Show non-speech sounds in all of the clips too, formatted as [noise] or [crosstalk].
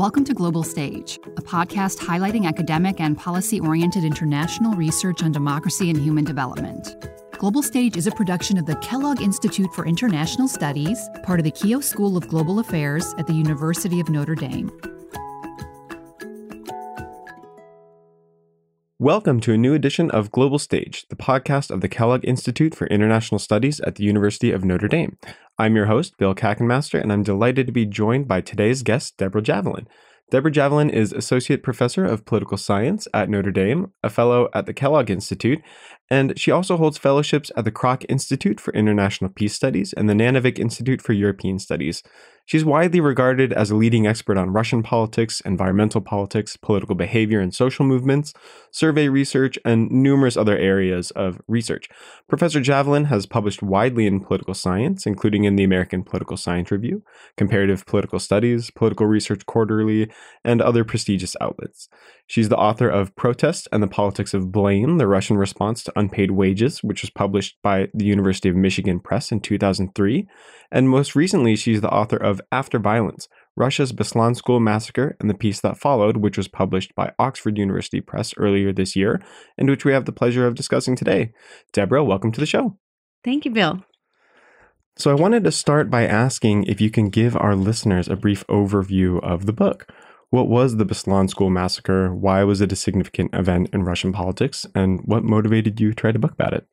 Welcome to Global Stage, a podcast highlighting academic and policy oriented international research on democracy and human development. Global Stage is a production of the Kellogg Institute for International Studies, part of the Keough School of Global Affairs at the University of Notre Dame. Welcome to a new edition of Global Stage, the podcast of the Kellogg Institute for International Studies at the University of Notre Dame. I'm your host, Bill Kakenmaster, and I'm delighted to be joined by today's guest, Debra Javeline. Debra Javeline is Associate Professor of Political Science at Notre Dame, a Fellow at the Kellogg Institute, and she also holds fellowships at the Kroc Institute for International Peace Studies and the Nanovic Institute for European Studies. She's widely regarded as a leading expert on Russian politics, environmental politics, political behavior and social movements, survey research, and numerous other areas of research. Professor Javeline has published widely in political science, including in the American Political Science Review, Comparative Political Studies, Political Research Quarterly, and other prestigious outlets. She's the author of Protest and the Politics of Blame The Russian Response to Unpaid Wages, which was published by the University of Michigan Press in 2003. And most recently, she's the author of After Violence Russia's Beslan School Massacre and the peace that followed, which was published by Oxford University Press earlier this year, and which we have the pleasure of discussing today. Debra, welcome to the show. Thank you, Bill. So, I wanted to start by asking if you can give our listeners a brief overview of the book. What was the Beslan School massacre? Why was it a significant event in Russian politics? And what motivated you to write a book about it?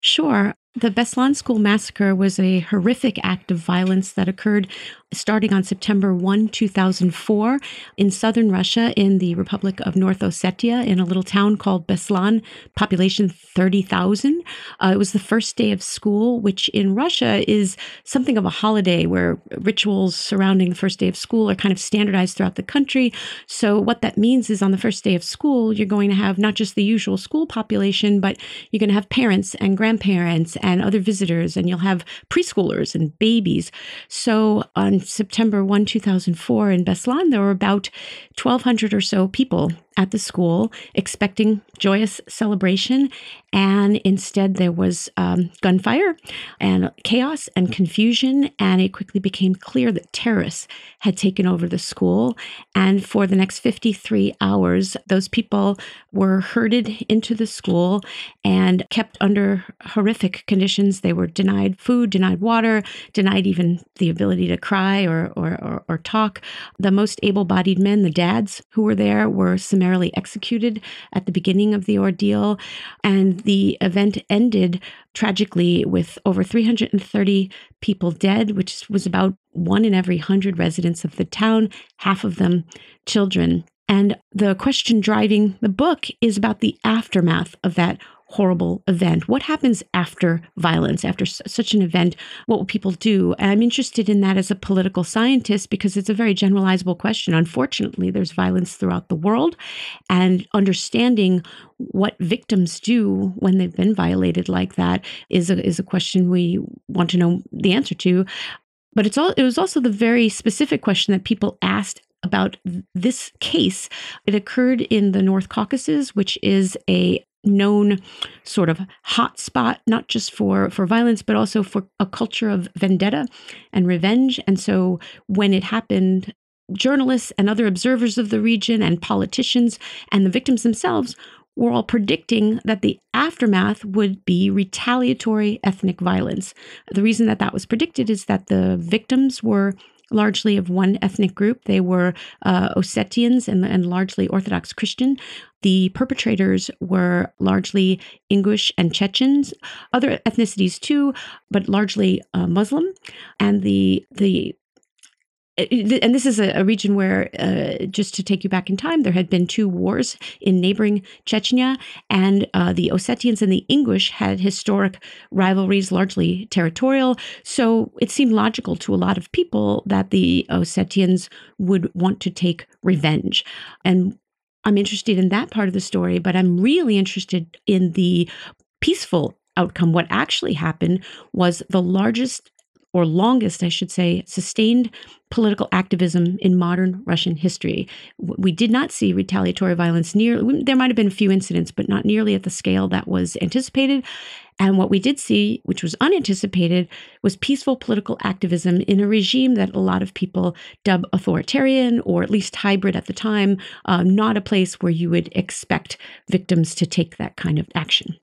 Sure. The Beslan School massacre was a horrific act of violence that occurred starting on September 1, 2004, in southern Russia, in the Republic of North Ossetia, in a little town called Beslan, population 30,000. Uh, it was the first day of school, which in Russia is something of a holiday where rituals surrounding the first day of school are kind of standardized throughout the country. So, what that means is on the first day of school, you're going to have not just the usual school population, but you're going to have parents and grandparents and other visitors, and you'll have preschoolers and babies. So, on September 1, 2004, in Beslan, there were about 1,200 or so people at the school expecting joyous celebration. And instead, there was um, gunfire and chaos and confusion. And it quickly became clear that terrorists had taken over the school. And for the next 53 hours, those people were herded into the school and kept under horrific conditions. They were denied food, denied water, denied even the ability to cry or, or, or, or talk. The most able bodied men, the dads who were there, were executed at the beginning of the ordeal. And the event ended tragically with over 330 people dead, which was about one in every hundred residents of the town, half of them children. And the question driving the book is about the aftermath of that horrible event? What happens after violence, after s- such an event? What will people do? I'm interested in that as a political scientist because it's a very generalizable question. Unfortunately, there's violence throughout the world, and understanding what victims do when they've been violated like that is a, is a question we want to know the answer to. But it's all it was also the very specific question that people asked about this case. It occurred in the North Caucasus, which is a known sort of hotspot, not just for, for violence, but also for a culture of vendetta and revenge. And so when it happened, journalists and other observers of the region and politicians and the victims themselves were all predicting that the aftermath would be retaliatory ethnic violence. The reason that that was predicted is that the victims were largely of one ethnic group. They were uh, Ossetians and, and largely Orthodox Christian. The perpetrators were largely Ingush and Chechens, other ethnicities too, but largely uh, Muslim. And the the and this is a, region where, uh, just to take you back in time, there had been two wars in neighboring Chechnya, and uh, the Ossetians and the Ingush had historic rivalries, largely territorial. So it seemed logical to a lot of people that the Ossetians would want to take revenge. And I'm interested in that part of the story, but I'm really interested in the peaceful outcome. What actually happened was the largest or longest, I should say, sustained political activism in modern Russian history. We did not see retaliatory violence near, there might have been a few incidents, but not nearly at the scale that was anticipated. And what we did see, which was unanticipated, was peaceful political activism in a regime that a lot of people dub authoritarian or at least hybrid at the time, uh, not a place where you would expect victims to take that kind of action.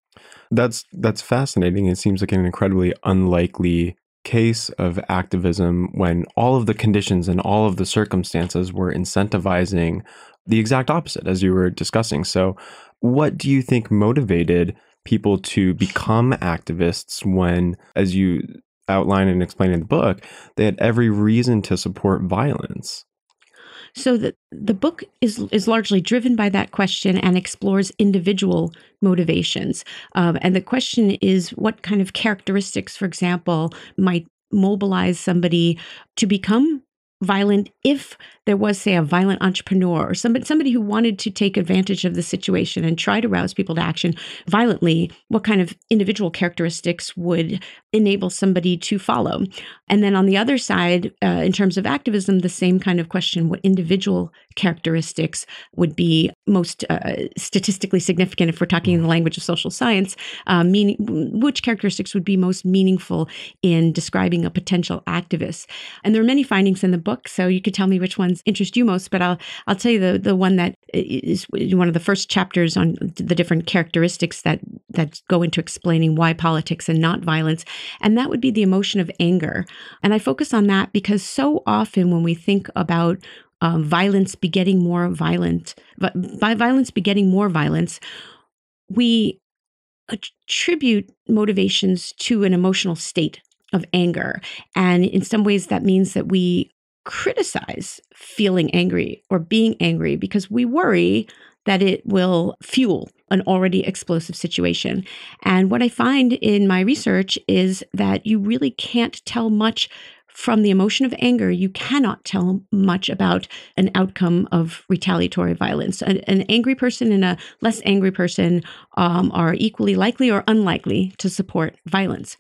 That's that's fascinating. It seems like an incredibly unlikely case of activism when all of the conditions and all of the circumstances were incentivizing the exact opposite, as you were discussing. So, what do you think motivated people to become activists when, as you outline and explain in the book, they had every reason to support violence? So the the book is is largely driven by that question and explores individual motivations. Um, and the question is, what kind of characteristics, for example, might mobilize somebody to become violent if there was say a violent entrepreneur or somebody somebody who wanted to take advantage of the situation and try to rouse people to action violently what kind of individual characteristics would enable somebody to follow? And then on the other side uh, in terms of activism the same kind of question what individual characteristics would be most uh, statistically significant if we're talking in the language of social science uh, meaning which characteristics would be most meaningful in describing a potential activist and there are many findings in the book so you could tell me which one ones interest you most, but I'll I'll tell you the the one that is one of the first chapters on the different characteristics that that go into explaining why politics and not violence, and that would be the emotion of anger. And I focus on that because so often when we think about um, violence begetting more violent, by violence begetting more violence, we attribute motivations to an emotional state of anger. And in some ways, that means that we criticize feeling angry or being angry because we worry that it will fuel an already explosive situation. And what I find in my research is that you really can't tell much from the emotion of anger, you cannot tell much about an outcome of retaliatory violence. An, an angry person and a less angry person um, are equally likely or unlikely to support violence.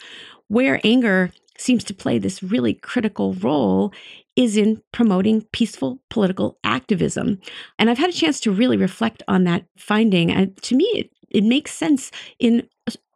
Where anger seems to play this really critical role is in promoting peaceful political activism. And I've had a chance to really reflect on that finding. And to me, it, it makes sense in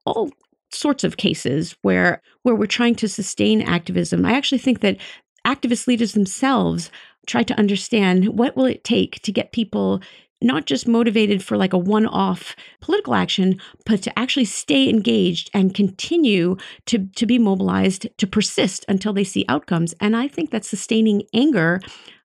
all sorts of cases where where we're trying to sustain activism. I actually think that activist leaders themselves try to understand what will it take to get people not just motivated for like a one off political action, but to actually stay engaged and continue to, to be mobilized to persist until they see outcomes. And I think that sustaining anger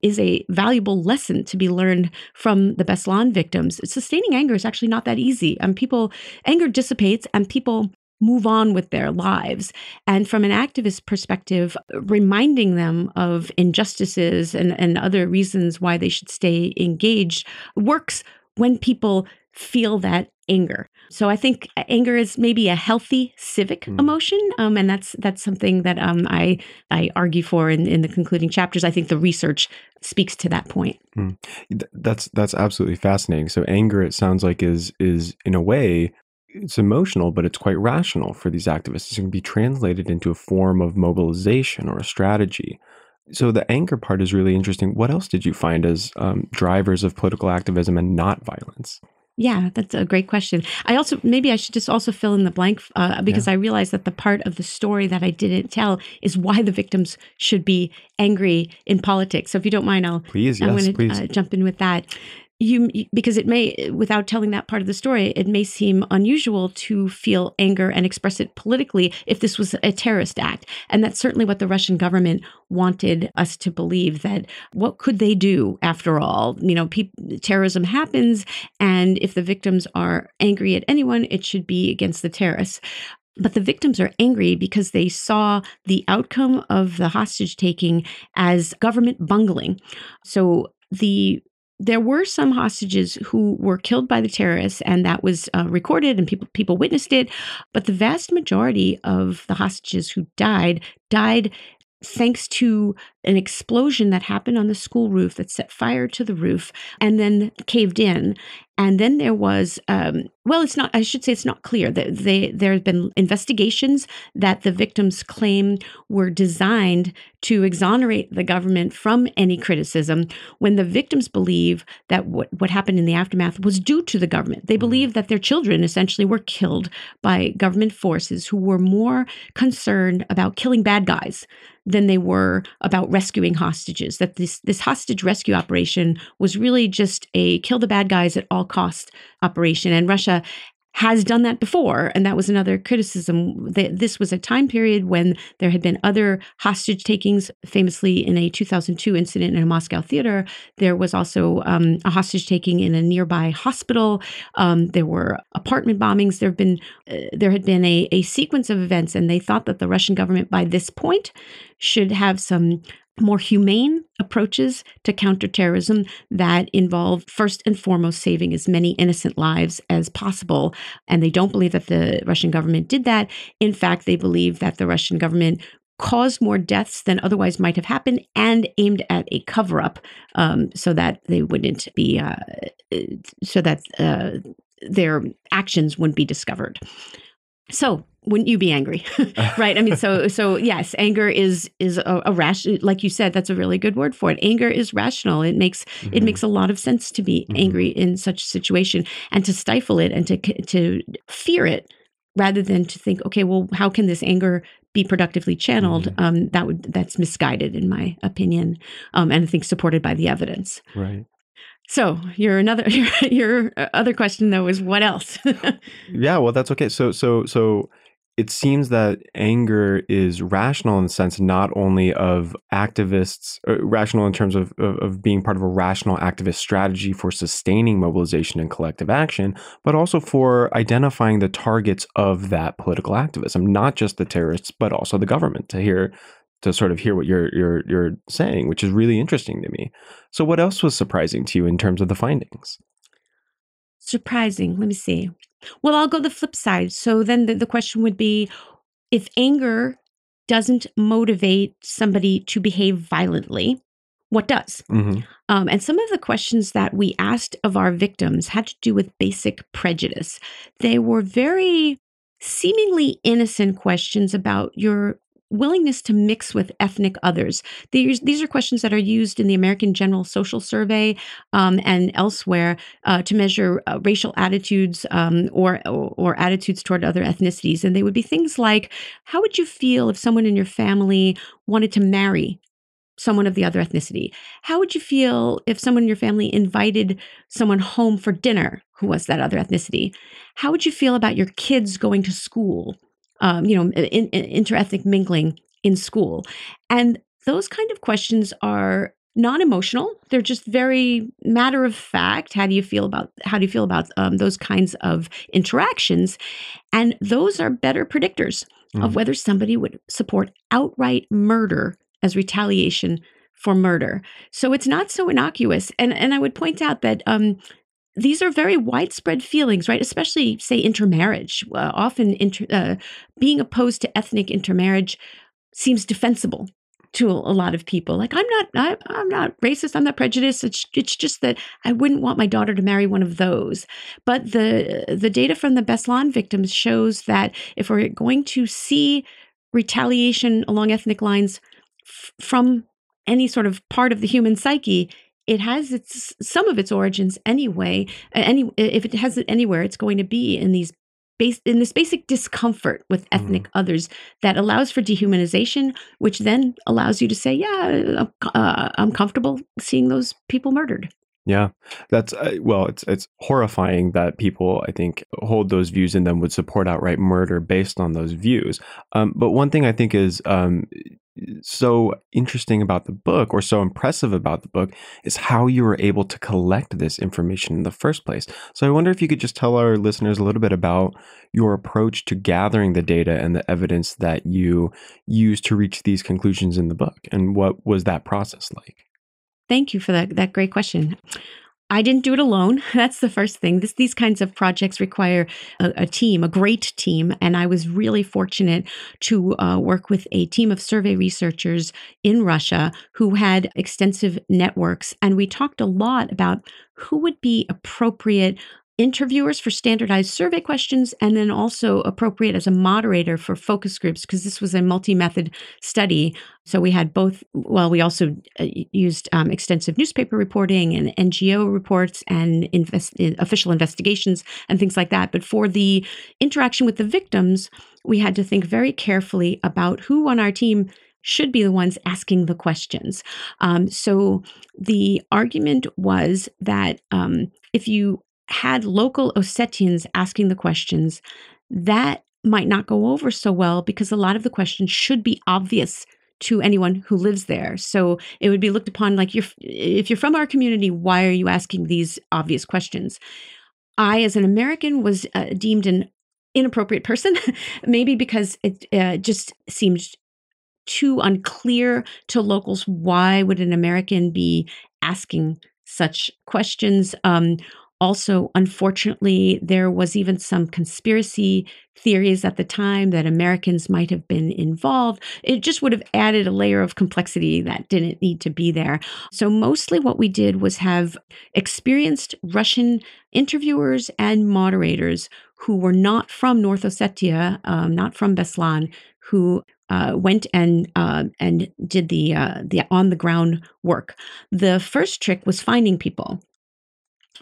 is a valuable lesson to be learned from the Beslan victims. Sustaining anger is actually not that easy. And people, anger dissipates and people move on with their lives. And from an activist perspective, reminding them of injustices and, and other reasons why they should stay engaged works when people feel that anger. So I think anger is maybe a healthy civic mm. emotion, um, and that's that's something that um, I I argue for in, in the concluding chapters. I think the research speaks to that point. Mm. That's that's absolutely fascinating. So anger, it sounds like, is is in a way it's emotional, but it's quite rational for these activists. It can be translated into a form of mobilization or a strategy. So the anger part is really interesting. What else did you find as um, drivers of political activism and not violence? Yeah, that's a great question. I also maybe I should just also fill in the blank uh, because yeah. I realized that the part of the story that I didn't tell is why the victims should be angry in politics. So if you don't mind, I'll please, yes, I'm going to uh, jump in with that you because it may without telling that part of the story it may seem unusual to feel anger and express it politically if this was a terrorist act. And that's certainly what the russian government wanted us to believe that what could they do after all? You know pe- terrorism happens and if the victims are angry at anyone it should be against the terrorists. But the victims are angry because they saw the outcome of the hostage taking as government bungling. So the there were some hostages who were killed by the terrorists, and that was uh, recorded, and people people witnessed it. But the vast majority of the hostages who died died thanks to an explosion that happened on the school roof that set fire to the roof and then caved in. And then there was, um, well, it's not, I should say it's not clear. They, they, there have been investigations that the victims claim were designed to exonerate the government from any criticism when the victims believe that what, what happened in the aftermath was due to the government. They mm-hmm. believe that their children essentially were killed by government forces who were more concerned about killing bad guys than they were about rescuing hostages. That this this hostage rescue operation was really just a kill the bad guys at all cost operation, and Russia has done that before. And that was another criticism. that This was a time period when there had been other hostage takings, famously in a 2002 incident in a Moscow theater. There was also um, a hostage taking in a nearby hospital. Um, there were apartment bombings. There have been uh, there had been a, a sequence of events, and they thought that the Russian government by this point should have some more humane approaches to counterterrorism that involve first and foremost saving as many innocent lives as possible. And they don't believe that the Russian government did that. In fact, they believe that the Russian government caused more deaths than otherwise might have happened and aimed at a cover up um, so that they wouldn't be, uh, so that uh, their actions wouldn't be discovered. So, wouldn't you be angry? [laughs] Right? I mean so [laughs] so yes anger is is a, a rash like you said that's a really good word for it. Anger is rational. It makes mm-hmm. it makes a lot of sense to be mm-hmm. angry in such a situation and to stifle it and to to fear it rather than to think okay well how can this anger be productively channeled? Mm-hmm. um, that would that's misguided in my opinion um, and i think supported by the evidence. Right so your another [laughs] your, your other question though is what else [laughs] yeah well that's okay so so so it seems that anger is rational in the sense not only of activists, uh, rational in terms of, of, of, being part of a rational activist strategy for sustaining mobilization and collective action, but also for identifying the targets of that political activism, not just the terrorists, but also the government. To hear, to sort of hear what you're you're you're saying, which is really interesting to me. So, what else was surprising to you in terms of the findings? Surprising. Let me see. Well, I'll go the flip side. So then the, the question would be if anger doesn't motivate somebody to behave violently, what does? Mm-hmm. Um, and some of the questions that we asked of our victims had to do with basic prejudice. They were very seemingly innocent questions about your willingness to mix with ethnic others. These, these are questions that are used in the American General Social Survey um, and elsewhere uh, to measure uh, racial attitudes um, or, or, or attitudes toward other ethnicities. And they would be things like, how would you feel if someone in your family wanted to marry someone of the other ethnicity? How would you feel if someone in your family invited someone home for dinner who was that other ethnicity? How would you feel about your kids going to school um, you know, in, in, interethnic mingling in school. And those kind of questions are non-emotional. They're just very matter of fact. How do you feel about how do you feel about um, those kinds of interactions? And those are better predictors mm. of whether somebody would support outright murder as retaliation for murder. So it's not so innocuous. And and i would point out that um, these are very widespread feelings, right? Especially, say, intermarriage. Uh, often, inter, uh, being opposed to ethnic intermarriage seems defensible to a, lot of people. Like, I'm not, I, I'm not racist. I'm not prejudiced. It's, it's just that I wouldn't want my daughter to marry one of those. But the the data from the Beslan victims shows that if we're going to see retaliation along ethnic lines f- from any sort of part of the human psyche, it has its some of its origins anyway. Any if it has it anywhere, it's going to be in these base in this basic discomfort with ethnic mm. others that allows for dehumanization, which then allows you to say, "Yeah, uh, I'm comfortable seeing those people murdered." Yeah, that's uh, well, it's it's horrifying that people I think hold those views and then would support outright murder based on those views. Um, but one thing I think is um, so interesting about the book or so impressive about the book is how you were able to collect this information in the first place. So I wonder if you could just tell our listeners a little bit about your approach to gathering the data and the evidence that you used to reach these conclusions in the book and what was that process like? Thank you for that that great question. I didn't do it alone. [laughs] That's the first thing. This, these kinds of projects require a, a, team, a great team. And I was really fortunate to uh, work with a team of survey researchers in Russia who had extensive networks. And we talked a lot about who would be appropriate interviewers for standardized survey questions and then also appropriate as a moderator for focus groups because this was a multi-method study so we had both well we also uh, used um, extensive newspaper reporting and ngo reports and invest, official investigations and things like that but for the interaction with the victims we had to think very carefully about who on our team should be the ones asking the questions. Um, so the argument was that um, if you had local Ossetians asking the questions, that might not go over so well because a lot of the questions should be obvious to anyone who lives there. So it would be looked upon like you're if you're from our community, why are you asking these obvious questions? I, as an American, was uh, deemed an inappropriate person, [laughs] maybe because it uh, just seemed too unclear to locals. Why would an American be asking such questions? Um, also, unfortunately, there was even some conspiracy theories at the time that Americans might have been involved. It just would have added a layer of complexity that didn't need to be there. So, mostly what we did was have experienced Russian interviewers and moderators who were not from North Ossetia, um, not from Beslan, who uh, went and uh, and did the uh, the on the ground work. The first trick was finding people.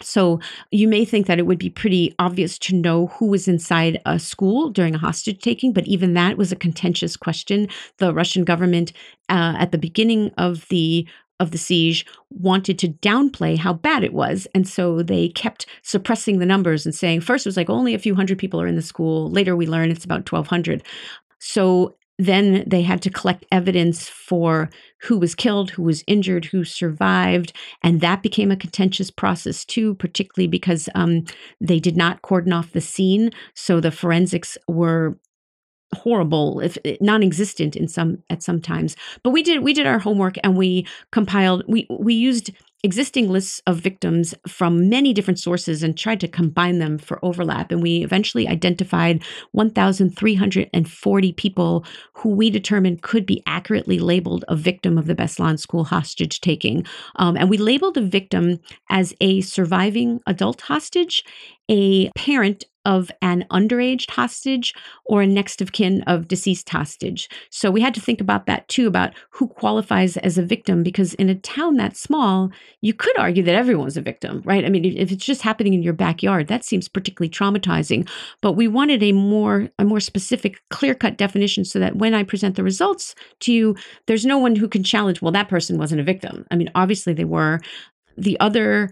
So you may think that it would be pretty obvious to know who was inside a school during a hostage taking, but even that was a contentious question. The Russian government, uh, at the beginning of the of the siege wanted to downplay how bad it was. And so they kept suppressing the numbers and saying, first it was like only a few hundred people are in the school. Later we learn it's about 1,200. So then they had to collect evidence for who was killed, who was injured, who survived. And that became a contentious process too, particularly because um, they did not cordon off the scene. So the forensics were horrible if eh, non-existent in some at some times but we did we did our homework and we compiled we we used existing lists of victims from many different sources and tried to combine them for overlap. And we eventually identified 1,340 people who we determined could be accurately labeled a victim of the Beslan school hostage taking. Um, and we labeled a victim as a surviving adult hostage, a parent of an underage hostage or a next of kin of deceased hostage. So we had to think about that too about who qualifies as a victim because in a town that small, you could argue that everyone's a victim, right? I mean, if it's just happening in your backyard, that seems particularly traumatizing. But we wanted a more a more specific, clear-cut definition so that when I present the results to you, there's no one who can challenge, well, that person wasn't a victim. I mean, obviously they were. The other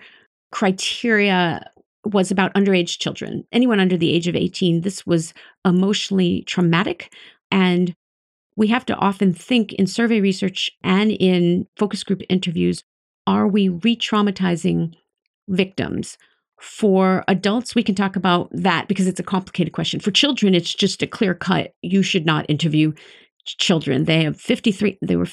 criteria was about underage children, anyone under the age of 18. This was emotionally traumatic. And we have to often think in survey research and in focus group interviews are we re traumatizing victims? For adults, we can talk about that because it's a complicated question. For children, it's just a clear cut. You should not interview children. They have 53, they were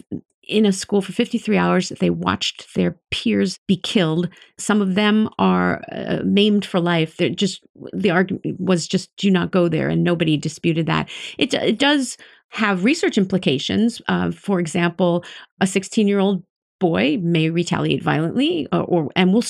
in a school for 53 hours. They watched their peers be killed. Some of them are uh, maimed for life. They're just the argument was just do not go there, and nobody disputed that. It, it does have research implications. Uh, for example, a 16 year old boy may retaliate violently or, uh, or, and will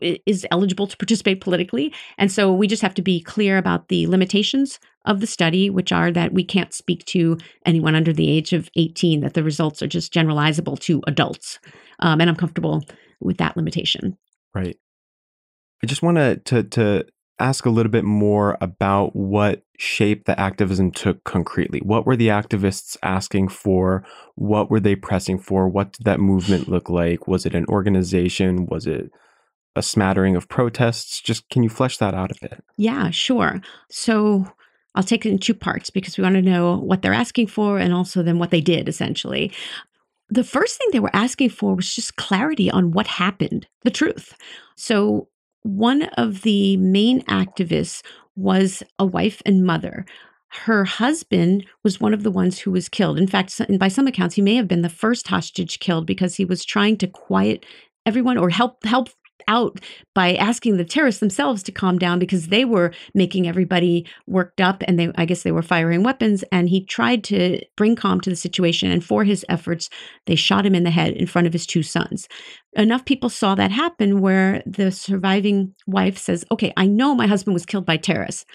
is eligible to participate politically. And so we just have to be clear about the limitations of the study which are that we can't speak to anyone under the age of 18 that the results are just generalizable to adults. Um, and i'm comfortable with that limitation. Right. I just want to to ask a little bit more about what shape the activism took concretely. What were the activists asking for? What were they pressing for? What did that movement look like? Was it an organization? Was it a smattering of protests? Just can you flesh that out a bit? Yeah, sure. So I'll take it in two parts because we want to know what they're asking for and also then what they did essentially. The first thing they were asking for was just clarity on what happened, the truth. So one of the main activists was a wife and mother. Her husband was one of the ones who was killed. In fact, by some accounts, he may have been the first hostage killed because he was trying to quiet everyone or help help out by asking the terrorists themselves to calm down because they were making everybody worked up and they I guess they were firing weapons and he tried to bring calm to the situation and for his efforts they shot him in the head in front of his two sons. Enough people saw that happen where the surviving wife says, "Okay, I know my husband was killed by terrorists,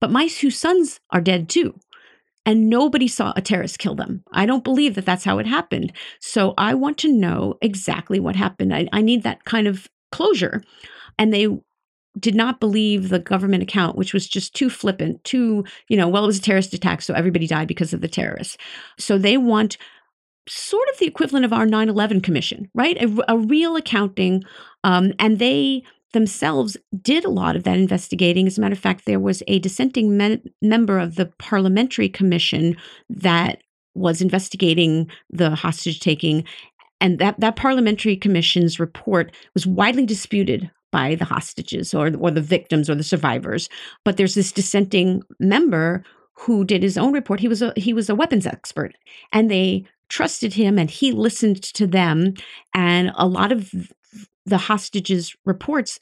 but my two sons are dead too." and nobody saw a terrorist kill them. I don't believe that that's how it happened. So I want to know exactly what happened. I, I need that kind of closure. And they did not believe the government account, which was just too flippant, too, you know, well, it was a terrorist attack, so everybody died because of the terrorists. So they want sort of the equivalent of our 9 11 commission, right? A, a real accounting. Um, and they themselves did a lot of that investigating. As a matter of fact, there was a dissenting me- member of the parliamentary commission that was investigating the hostage taking. And that, that parliamentary commission's report was widely disputed by the hostages or, or the victims or the survivors. But there's this dissenting member who did his own report. He was a he was a weapons expert, and they trusted him, and he listened to them. And a lot of the hostages' reports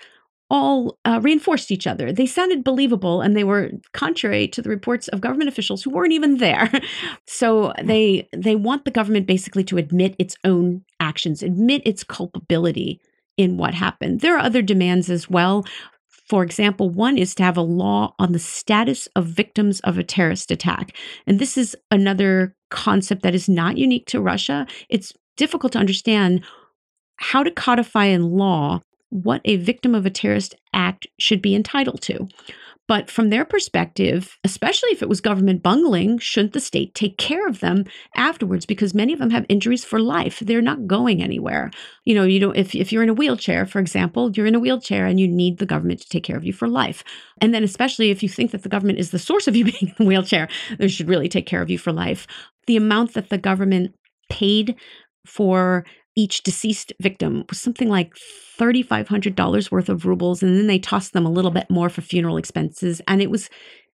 all uh, reinforced each other. They sounded believable and they were contrary to the reports of government officials who weren't even there. [laughs] so they they want the government basically to admit its own actions, admit its culpability in what happened. There are other demands as well. For example, one is to have a law on the status of victims of a terrorist attack. And this is another concept that is not unique to Russia. It's difficult to understand how to codify in law what a victim of a terrorist act should be entitled to. But from their perspective, especially if it was government bungling, shouldn't the state take care of them afterwards? Because many of them have injuries for life. They're not going anywhere. You know, you know, if, if you're in a wheelchair, for example, you're in a wheelchair and you need the government to take care of you for life. And then especially if you think that the government is the source of you [laughs] being in a wheelchair, they should really take care of you for life. The amount that the government paid for each deceased victim was something like $3,500 worth of rubles. And then they tossed them a little bit more for funeral expenses. And it was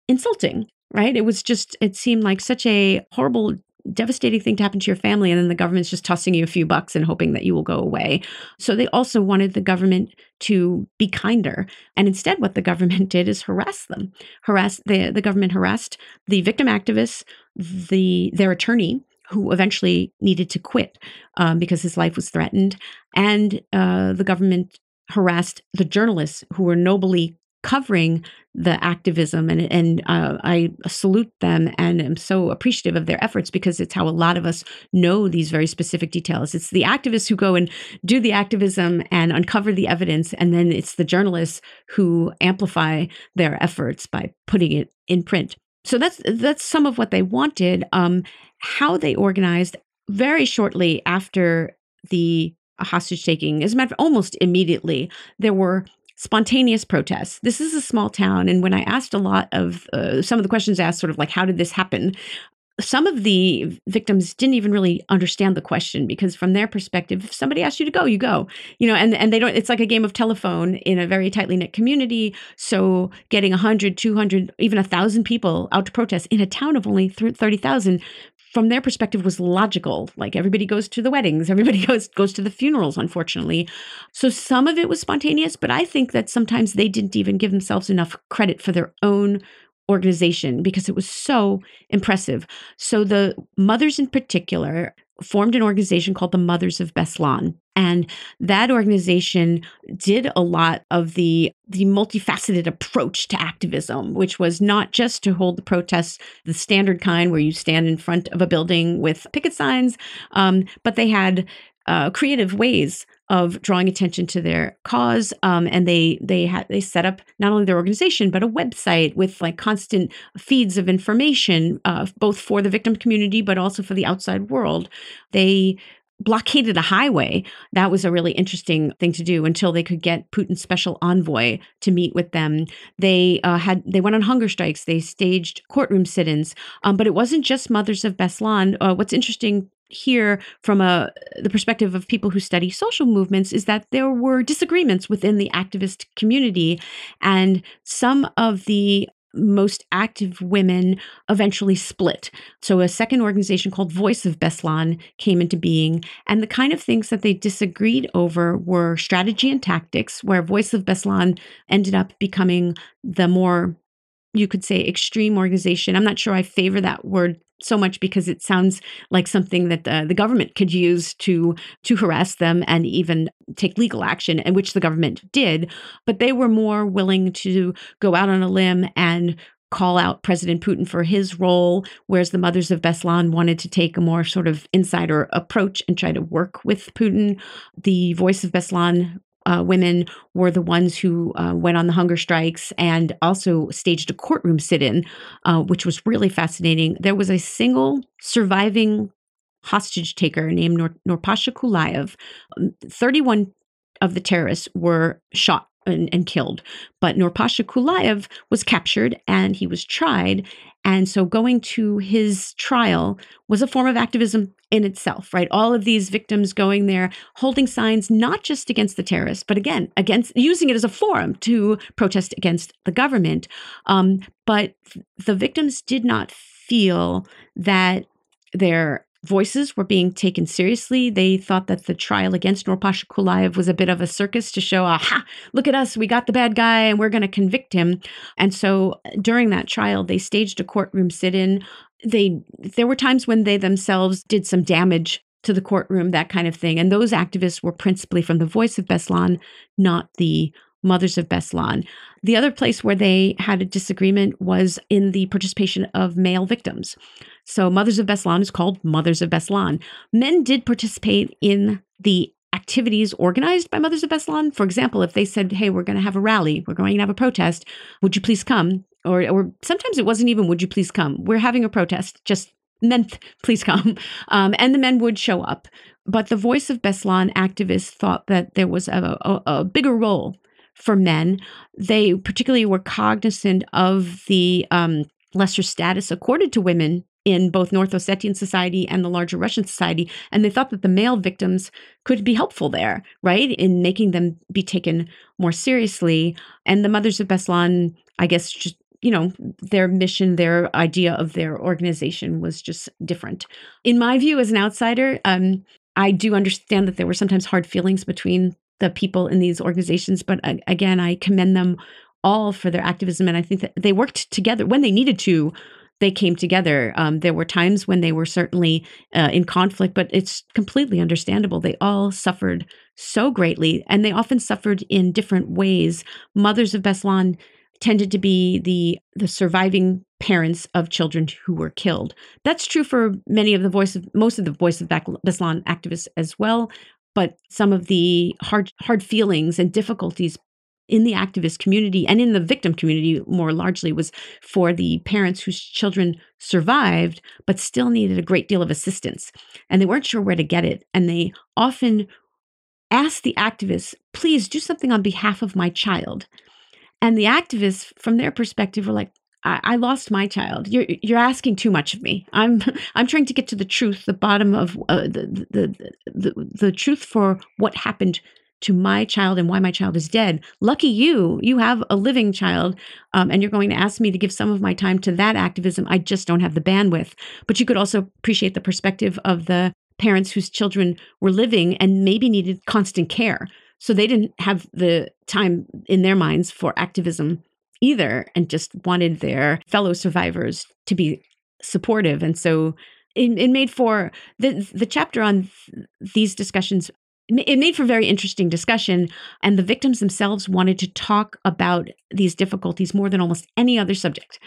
insulting, right? It was just, it seemed like such a horrible, devastating thing to happen to your family. And then the government's just tossing you a few bucks and hoping that you will go away. So they also wanted the government to be kinder. And instead, what the government [laughs] did is harass them. Harass the, the government harassed the victim activists, the their attorney, who eventually needed to quit um, because his life was threatened. And uh, the government harassed the journalists who were nobly covering the activism and and uh, I salute them and am so appreciative of their efforts because it's how a lot of us know these very specific details. It's the activists who go and do the activism and uncover the evidence, and then it's the journalists who amplify their efforts by putting it in print. So that's that's some of what they wanted. Um, how they organized very shortly after the hostage taking, as a matter of almost immediately, there were spontaneous protests. This is a small town. And when I asked a lot of uh, some of the questions asked, sort of like, how did this happen? Some of the victims didn't even really understand the question because, from their perspective, if somebody asks you to go, you go. You know, and, and they don't, it's like a game of telephone in a very tightly knit community. So, getting 100, 200, even 1,000 people out to protest in a town of only 30,000 from their perspective was logical like everybody goes to the weddings everybody [laughs] goes goes to the funerals unfortunately so some of it was spontaneous but i think that sometimes they didn't even give themselves enough credit for their own organization because it was so impressive so the mothers in particular formed an organization called the Mothers of Beslan. And that organization did a lot of the, the multifaceted approach to activism, which was not just to hold the protests, the standard kind where you stand in front of a building with picket signs, um, but they had uh, creative ways of drawing attention to their cause. Um, and they they had they set up not only their organization but a website with like constant feeds of information, uh, both for the victim community but also for the outside world. They blockaded a highway. That was a really interesting thing to do until they could get Putin's special envoy to meet with them. They uh, had they went on hunger strikes. They staged courtroom sit-ins. Um, but it wasn't just Mothers of Beslan. Uh, what's interesting here from a the perspective of people who study social movements is that there were disagreements within the activist community and some of the most active women eventually split. So a second organization called Voice of Beslan came into being. And the kind of things that they disagreed over were strategy and tactics, where Voice of Beslan ended up becoming the more you could say extreme organization. I'm not sure I favor that word so much because it sounds like something that the, the government could use to to harass them and even take legal action and which the government did but they were more willing to go out on a limb and call out President Putin for his role, whereas the Mothers of Beslan wanted to take a more sort of insider approach and try to work with Putin. The Voice of Beslan uh, women were the ones who uh, went on the hunger strikes and also staged a courtroom sit in, uh, which was really fascinating. There was a single surviving hostage taker named Nor- Norpasha Kulaev. 31 of the terrorists were shot and, and, killed. But Norpasha Kulaev was captured and he was tried. And so going to his trial was a form of activism in itself, right? All of these victims going there, holding signs not just against the terrorists, but again, against using it as a forum to protest against the government. Um, but the victims did not feel that their voices were being taken seriously. They thought that the trial against Norpasha Kulayev was a bit of a circus to show, aha, look at us, we got the bad guy and we're going to convict him. And so during that trial, they staged a courtroom sit in. They there were times when they themselves did some damage to the courtroom, that kind of thing. And those activists were principally from the voice of Beslan, not the Mothers of Beslan. The other place where they had a disagreement was in the participation of male victims. So, Mothers of Beslan is called Mothers of Beslan. Men did participate in the activities organized by Mothers of Beslan. For example, if they said, Hey, we're going to have a rally, we're going to have a protest, would you please come? Or, or sometimes it wasn't even, Would you please come? We're having a protest, just men, [laughs] please come. Um, and the men would show up. But the Voice of Beslan activists thought that there was a, a, a bigger role for men. They particularly were cognizant of the um, lesser status accorded to women in both North Ossetian society and the larger Russian society. And they thought that the male victims could be helpful there, right, in making them be taken more seriously. And the Mothers of Beslan, I guess, just you know, their mission, their idea of their organization was just different. In my view, as an outsider, um, I do understand that there were sometimes hard feelings between the people in these organizations. But again, I commend them all for their activism. And I think that they worked together when they needed to. They came together. Um, there were times when they were certainly uh, in conflict, but it's completely understandable. They all suffered so greatly, and they often suffered in different ways. Mothers of Beslan tended to be the the surviving parents of children who were killed. That's true for many of the voice of most of the voice of Beslan activists as well but some of the hard hard feelings and difficulties in the activist community and in the victim community more largely was for the parents whose children survived but still needed a great deal of assistance and they weren't sure where to get it and they often asked the activists please do something on behalf of my child. And the activists from their perspective were like I, I lost my child. You're you're asking too much of me. I'm [laughs] I'm trying to get to the truth, the bottom of uh, the, the the the truth for what happened to my child and why my child is dead. Lucky you, you have a living child, um, and you're going to ask me to give some of my time to that activism. I just don't have the bandwidth. But you could also appreciate the perspective of the parents whose children were living and maybe needed constant care. So they didn't have the time in their minds for activism either and just wanted their fellow survivors to be supportive. And so it, it made for the the chapter on th- these discussions it made for very interesting discussion and the victims themselves wanted to talk about these difficulties more than almost any other subject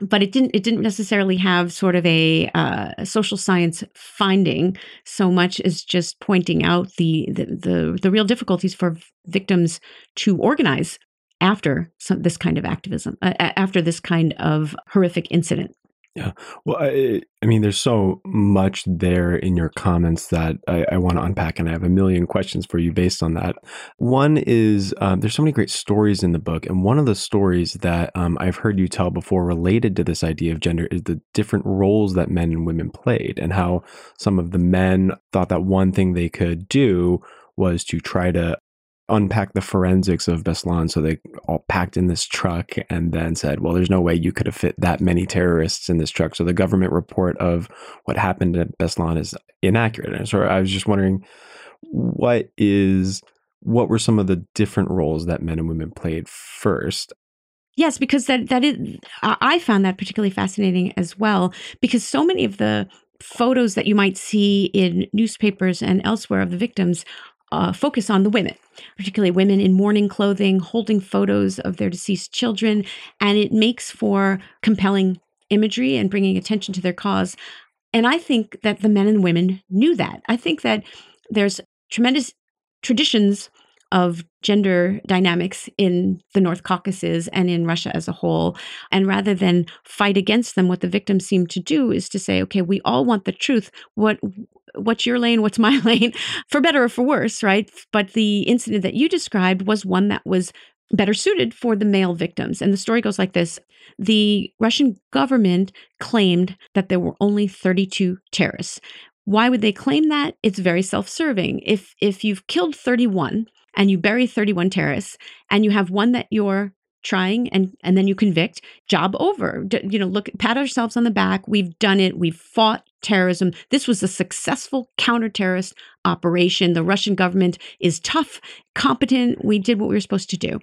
but it didn't it didn't necessarily have sort of a uh, social science finding so much as just pointing out the, the the the real difficulties for victims to organize after some, this kind of activism, uh, after this kind of horrific incident. Yeah. Well, I, I, mean, there's so much there in your comments that I, I, want to unpack, and I have a million questions for you based on that. One is um, there's so many great stories in the book, and one of the stories that um, I've heard you tell before related to this idea of gender is the different roles that men and women played, and how some of the men thought that one thing they could do was to try to unpack the forensics of Beslan. So they all packed in this truck and then said, well, there's no way you could have fit that many terrorists in this truck. So the government report of what happened at Beslan is inaccurate. And so I was just wondering what is what were some of the different roles that men and women played first Yes, because that that is I found that particularly fascinating as well because so many of the photos that you might see in newspapers and elsewhere of the victims uh, focus on the women, particularly women in mourning clothing, holding photos of their deceased children, and it makes for compelling imagery and bringing attention to their cause. And I think that the men and women knew that. I think that there's tremendous traditions of gender dynamics in the North Caucasus and in Russia as a whole. And rather than fight against them, what the victims seem to do is to say, okay, we all want the truth. What what's your lane, what's [laughs] my lane, for better or for worse, right? But the incident that you described was one that was better suited for the male victims. And the story goes like this The Russian government claimed that there were only 32 terrorists. Why would they claim that? It's very self-serving. If if you've killed 31 and you bury 31 terrorists and you have one that you're trying and and then you convict job over D- you know look pat ourselves on the back we've done it we've fought terrorism. This was a successful counter-terrorist operation. The russian government is tough competent. We did what we were supposed to do.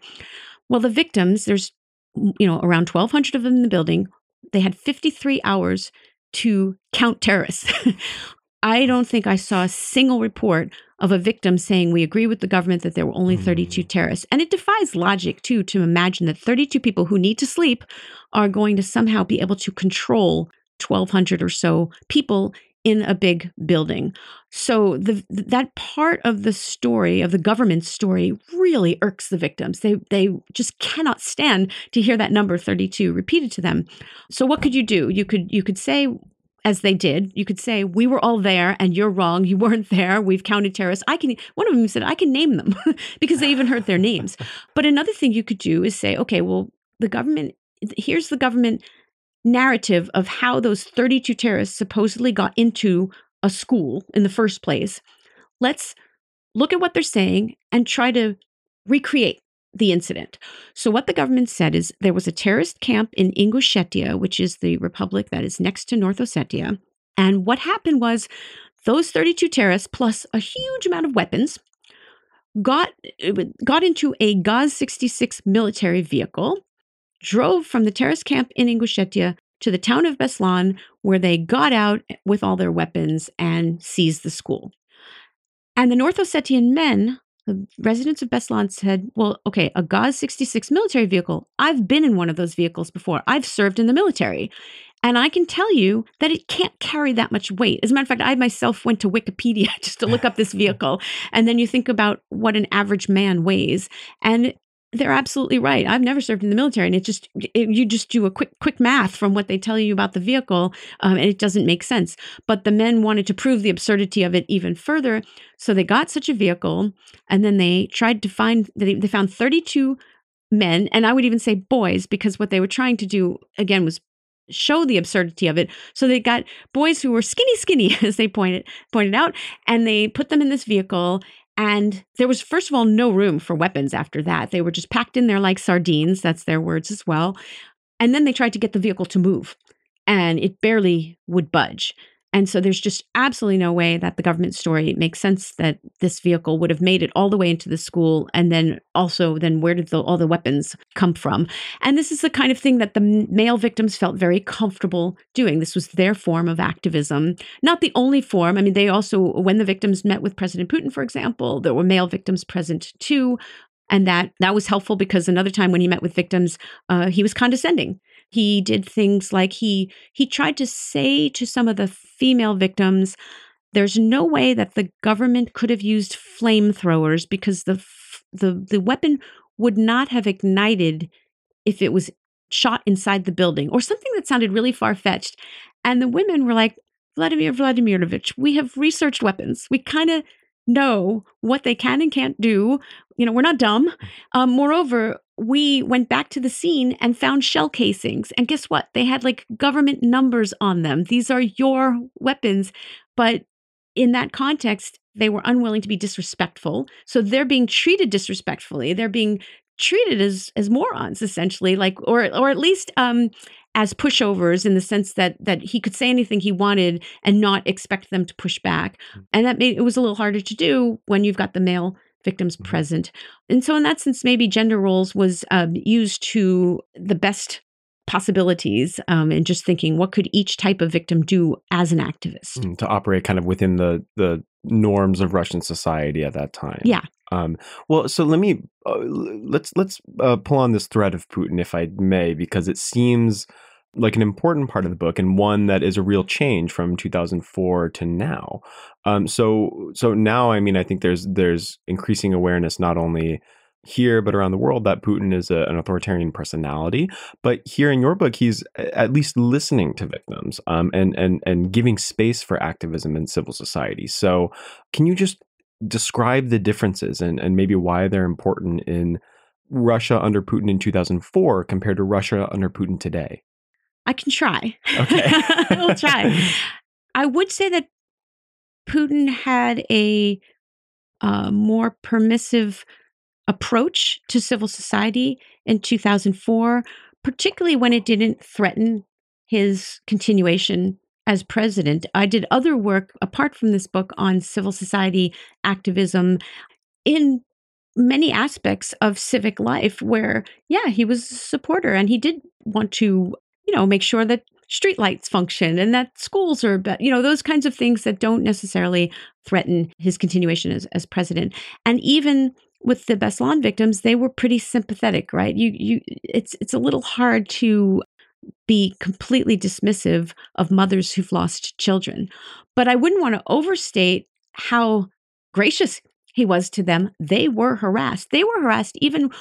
Well the victims there's you know around 1200 of them in the building. They had 53 hours to count terrorists. [laughs] I don't think I saw a single report of a victim saying we agree with the government that there were only 32 mm. terrorists. And it defies logic, too, to imagine that 32 people who need to sleep are going to somehow be able to control 1,200 or so people in a big building. So the that part of the story of the government's story really irks the victims. They they just cannot stand to hear that number 32 repeated to them. So what could you do? You could you could say as they did, you could say, We were all there and you're wrong. You weren't there. We've counted terrorists. I can, one of them said, I can name them [laughs] because they even heard their names. [laughs] But another thing you could do is say, Okay, well, the government, here's the government narrative of how those 32 terrorists supposedly got into a school in the first place. Let's look at what they're saying and try to recreate the incident. So, what the government said is there was a terrorist camp in Ingushetia, which is the republic that is next to North Ossetia. And what happened was those 32 terrorists, plus a huge amount of weapons, got, uh, got into a Gaz 66 military vehicle, drove from the terrorist camp in Ingushetia to the town of Beslan, where they got out with all their weapons and seized the school. And the North Ossetian men the residents of Beslan said, Well, okay, a Gaz 66 military vehicle. I've been in one of those vehicles before. I've served in the military. And I can tell you that it can't carry that much weight. As a matter of fact, I myself went to Wikipedia [laughs] just to look up this [laughs] vehicle. And then you think about what an average man weighs. And they're absolutely right. I've never served in the military, and it just it, you just do a quick quick math from what they tell you about the vehicle, um, and it doesn't make sense. But the men wanted to prove the absurdity of it even further, so they got such a vehicle, and then they tried to find they, they found thirty two men, and I would even say boys, because what they were trying to do again was show the absurdity of it. So they got boys who were skinny, skinny, [laughs] as they pointed pointed out, and they put them in this vehicle and there was, first of all, no room for weapons after that. They were just packed in there like sardines. That's their words as well. And then they tried to get the vehicle to move, and it barely would budge. And so there's just absolutely no way that the government story makes sense that this vehicle would have made it all the way into the school. And then also, then where did the, all the weapons come from? And this is the kind of thing that the male victims felt very comfortable doing. This was their form of activism, not the only form. I mean, they also, when the victims met with President Putin, for example, there were male victims present too and that that was helpful because another time when he met with victims uh, he was condescending he did things like he he tried to say to some of the female victims there's no way that the government could have used flamethrowers because the the the weapon would not have ignited if it was shot inside the building or something that sounded really far-fetched. And the women were like Vladimir Vladimirovich we have researched weapons. We kind of know what they can and can't do you know we're not dumb um, moreover we went back to the scene and found shell casings. And guess what? They had like government numbers on them. These are your weapons. But in that context, they were unwilling to be disrespectful. So they're being treated disrespectfully. They're being treated as as morons essentially like or or at least um as pushovers in the sense that that he could say anything he wanted and not expect them to push back mm-hmm. and that made it was a little harder to do when you've got the male victims mm-hmm. present and so in that sense maybe gender roles was um, used to the best possibilities um, and just thinking what could each type of victim do as an activist mm, to operate kind of within the the norms of Russian society at that time. Yeah. Um, well, so let me uh, let's let's uh, pull on this thread of Putin, if I may, because it seems like an important part of the book and one that is a real change from 2004 to now. Um, so so now, I mean, I think there's there's increasing awareness not only here but around the world that Putin is a, an authoritarian personality. But here in your book, he's at least listening to victims um, and and and giving space for activism in civil society. So, can you just describe the differences and and maybe why they're important in Russia under Putin in 2004 compared to Russia under Putin today? I can try. Okay, [laughs] I'll try. [laughs] I would say that Putin had a uh, more permissive approach to civil society in 2004, particularly when it didn't threaten his continuation as president. I did other work apart from this book on civil society activism in many aspects of civic life where, yeah, he was a supporter and he did want to, you know, make sure that streetlights function and that schools are, you know, those kinds of things that don't necessarily threaten his continuation as, as president. And even with the Beslan victims, they were pretty sympathetic, right? You you it's it's a little hard to be completely dismissive of mothers who've lost children. But I wouldn't want to overstate how gracious he was to them. They were harassed. They were harassed even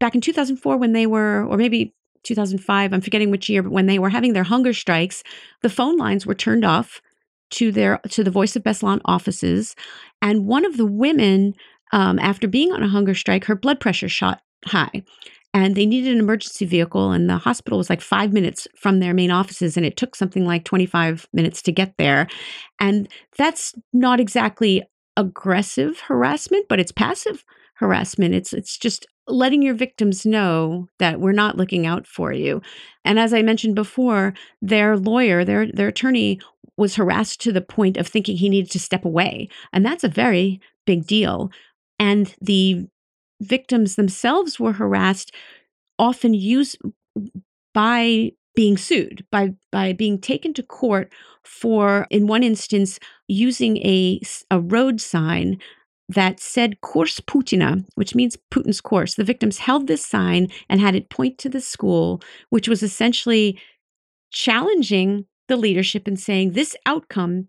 back in 2004 when they were, or maybe 2005, I'm forgetting which year, but when they were having their hunger strikes, the phone lines were turned off to their to the Voice of Beslan offices. And one of the women um, after being on a hunger strike, her blood pressure shot high. And they needed an emergency vehicle, and the hospital was like five minutes from their main offices, and it took something like 25 minutes to get there. And that's not exactly aggressive harassment, but it's passive harassment. It's it's just letting your victims know that we're not looking out for you. And as I mentioned before, their lawyer, their their attorney was harassed to the point of thinking he needed to step away. And that's a very big deal and the victims themselves were harassed often used by being sued by by being taken to court for in one instance using a a road sign that said Kurs Putina, which means Putin's course. The victims held this sign and had it point to the school, which was essentially challenging the leadership and saying this outcome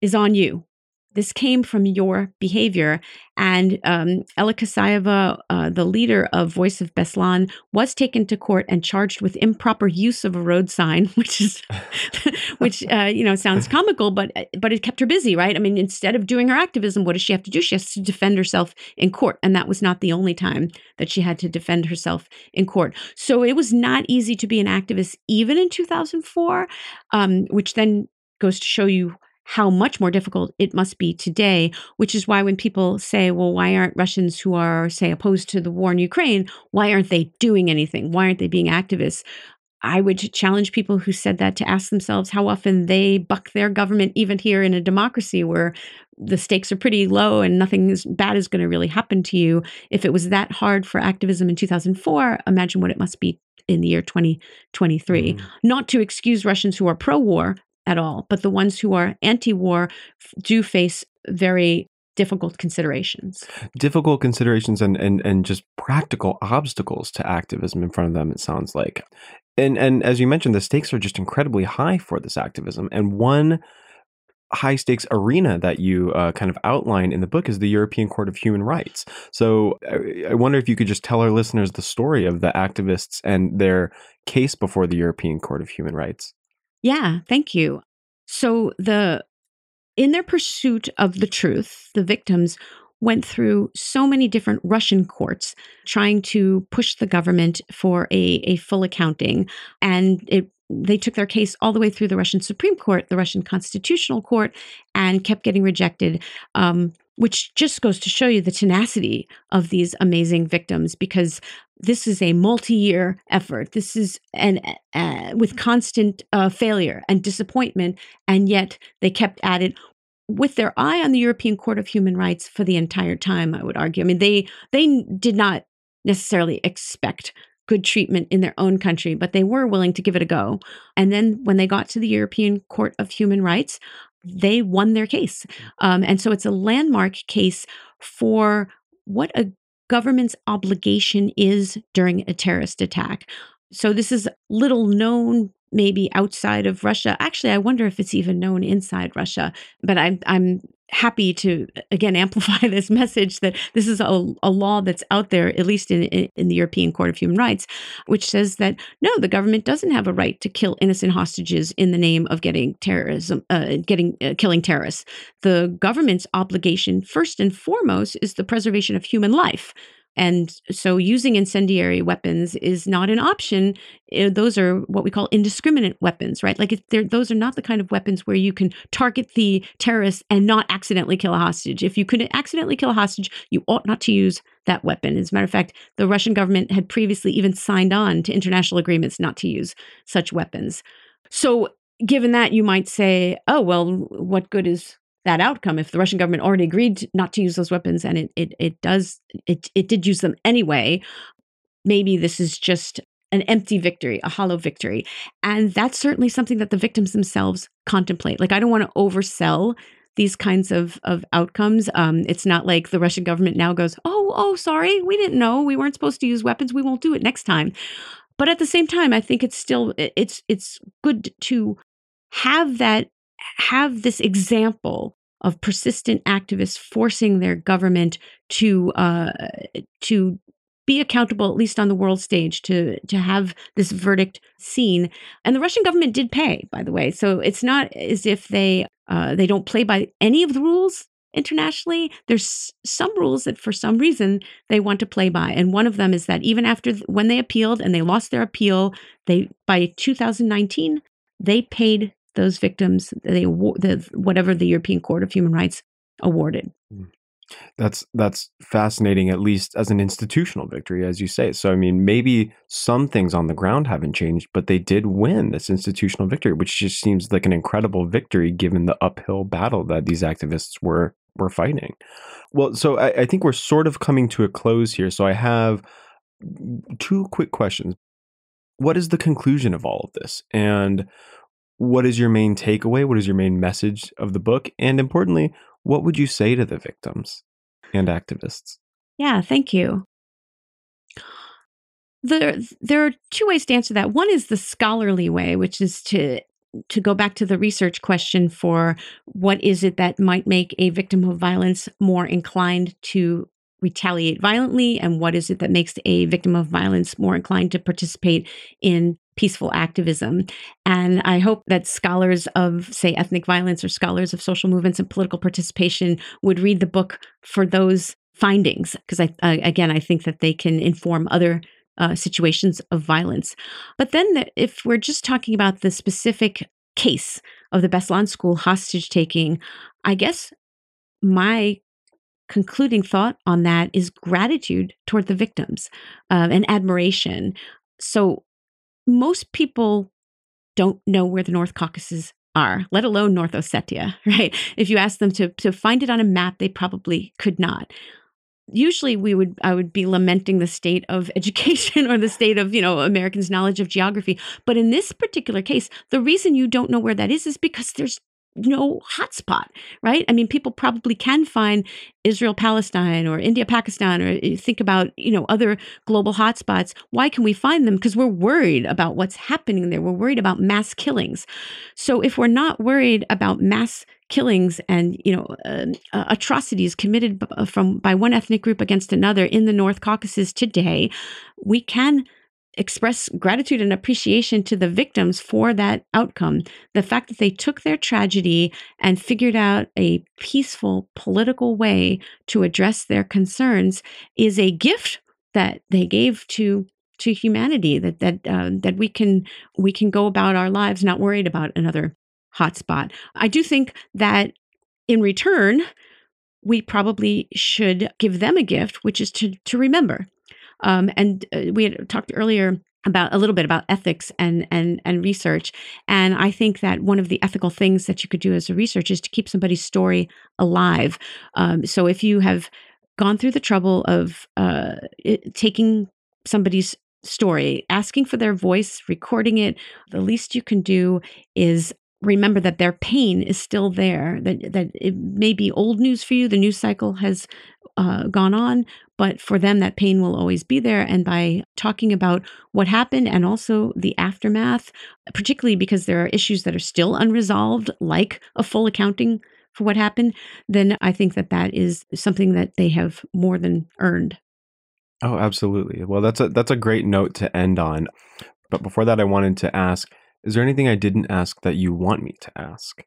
is on you this came from your behavior. And um, Ella Kesayeva, uh, the leader of Voice of Beslan, was taken to court and charged with improper use of a road sign, [laughs] which is, [laughs] which uh, you know sounds comical, but but it kept her busy, right? I mean, instead of doing her activism, what does she have to do? She has to defend herself in court, and that was not the only time that she had to defend herself in court. So it was not easy to be an activist, even in 2004, um, which then goes to show you how much more difficult it must be today, which is why when people say, well, why aren't Russians who are, say, opposed to the war in Ukraine, why aren't they doing anything? Why aren't they being activists? I would challenge people who said that to ask themselves how often they buck their government, even here in a democracy where the stakes are pretty low and nothing bad is going to really happen to you. If it was that hard for activism in 2004, imagine what it must be in the year 2023. Mm. Not to excuse Russians who are pro war, at all. But the ones who are anti war do face very difficult considerations. Difficult considerations and, and, and just practical obstacles to activism in front of them, it sounds like. And, and as you mentioned, the stakes are just incredibly high for this activism. And one high stakes arena that you uh, kind of outline in the book is the European Court of Human Rights. So I wonder if you could just tell our listeners the story of the activists and their case before the European Court of Human Rights. Yeah, thank you. So the in their pursuit of the truth, the victims went through so many different Russian courts trying to push the government for a, a full accounting. And it they took their case all the way through the Russian Supreme Court, the Russian Constitutional Court, and kept getting rejected. Um, which just goes to show you the tenacity of these amazing victims because this is a multi-year effort. This is an uh, with constant uh, failure and disappointment and yet they kept at it with their eye on the European Court of Human Rights for the entire time I would argue. I mean they they did not necessarily expect good treatment in their own country but they were willing to give it a go. And then when they got to the European Court of Human Rights they won their case. Um, and so it's a landmark case for what a government's obligation is during a terrorist attack. So this is little known maybe outside of Russia. Actually, I wonder if it's even known inside Russia, but I'm I'm happy to again [laughs] amplify this message that this is a, a law that's out there at least in, in the european court of human rights which says that no the government doesn't have a right to kill innocent hostages in the name of getting terrorism uh, getting uh, killing terrorists. The government's obligation first and foremost is the preservation of human life and so using incendiary weapons is not an option. Eh, those are what we call indiscriminate weapons, right? Like those are not the kind of weapons where you can target the terrorists and not accidentally kill a hostage. If you could accidentally kill a hostage, you ought not to use that weapon. As a matter of fact, the Russian government had previously even signed on to international agreements not to use such weapons. So given that, you might say, oh, well, what good is that outcome if the Russian government already agreed not to use those weapons and it it it does it it did use them anyway maybe this is just an empty victory a hollow victory. And that's certainly something that the victims themselves contemplate. Like i don't want to oversell these kinds of of outcomes. Um, it's not like the russian government now goes oh oh sorry we didn't know. We weren't supposed to use weapons. We won't do it next time. But at the same time i think it's still it's it's good to have that have this example of persistent activists forcing their government to uh, to be accountable at least on the world stage to to have this verdict seen. And the russian government did pay by the way. So it's not as if they uh, they don't play by any of the rules internationally. There's some rules that for some reason they want to play by. And one of them is that even after when they appealed and they lost their appeal they by 2019 they paid those victims they the whatever the European Court of Human Rights awarded. Mm. That's that's fascinating, at least as an institutional victory, as you say. So, I mean, maybe some things on the ground haven't changed, but they did win this institutional victory, which just seems like an incredible victory given the uphill battle that these activists were were fighting. Well, so I, I think we're sort of coming to a close here. So, I have two quick questions. What is the conclusion of all of this, and what is your main takeaway? What is your main message of the book? And importantly, what would you say to the victims and activists? Yeah, thank you. There, there are two ways to answer that. One is the scholarly way, which is to to go back to the research question for what is it that might make a victim of violence more inclined to retaliate violently and what is it that makes a victim of violence more inclined to participate in peaceful activism. And I hope that scholars of, say, ethnic violence or scholars of social movements and political participation would read the book for those findings, because I, again, I think that they can inform other uh, situations of violence. But then, the, if we're just talking about the specific case of the Beslan school hostage taking, I guess my concluding thought on that is gratitude toward the victims uh, and admiration. So most people don't know where the North Caucasus are, let alone North Ossetia, [laughs] right? If you ask them to, to find it on a map, they probably could not. Usually we would I would be lamenting the state of [laughs] education or the state of, you know, Americans' knowledge of geography. But in this particular case, the reason you don't know where that is is because there's no hotspot, right? I mean, people probably can find Israel Palestine or India Pakistan or eh, think about, you know, other global hotspots. Why can we find them? Because we're worried about what's happening there. We're worried about mass killings. So if we're not worried about mass killings and you know uh, atrocities committed uh, from by one ethnic group against another in the North Caucasus today, we can express gratitude and appreciation to the victims for that outcome. The fact that they took their tragedy and figured out a peaceful political way to address their concerns is a gift that they gave to to humanity that that uh, that we can we can go about our lives not worried about another hotspot. I do think that in return we probably should give them a gift, which is to to remember. Um, and uh, we had talked earlier about a little bit about ethics and and and research. And i think that one of the ethical things that you could do as a researcher is to keep somebody's story alive. Um, so if you have gone through the trouble of uh, it, taking somebody's story asking for their voice recording it the least you can do is remember that their pain is still there that that it may be old news for you the news cycle has uh, gone on but for them that pain will always be there. And by talking about what happened and also the aftermath particularly because there are issues that are still unresolved like a full accounting for what happened then i think that that is something that they have more than earned. Oh absolutely. Well that's a that's a great note to end on. But before that i wanted to ask is there anything I didn't ask that you want me to ask?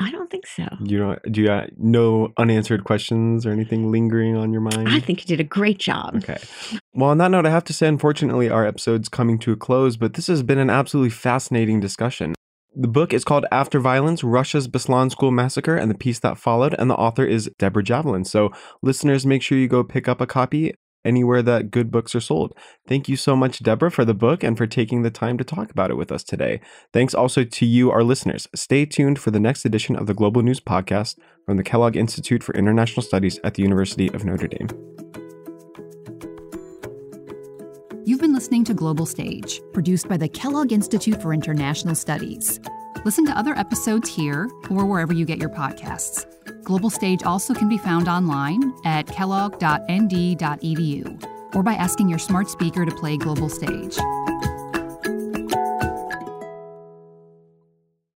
I don't think so. You know, do you uh, no unanswered questions or anything lingering on your mind? I think you did a great job. Okay. Well, on that note, I have to say, unfortunately, our episode's coming to a close, but this has been an absolutely fascinating discussion. The book is called After Violence Russia's Beslan School Massacre and the Peace That Followed, and the author is Debra Javeline. So, listeners, make sure you go pick up a copy anywhere that good books are sold. Thank you so much, Debra, for the book and for taking the time to talk about it with us today. Thanks also to you, our listeners. Stay tuned for the next edition of the Global News Podcast from the Kellogg Institute for International Studies at the University of Notre Dame. Listening to Global Stage, produced by the Kellogg Institute for International Studies. Listen to other episodes here or wherever you get your podcasts. Global Stage also can be found online at kellogg.nd.edu or by asking your smart speaker to play Global Stage.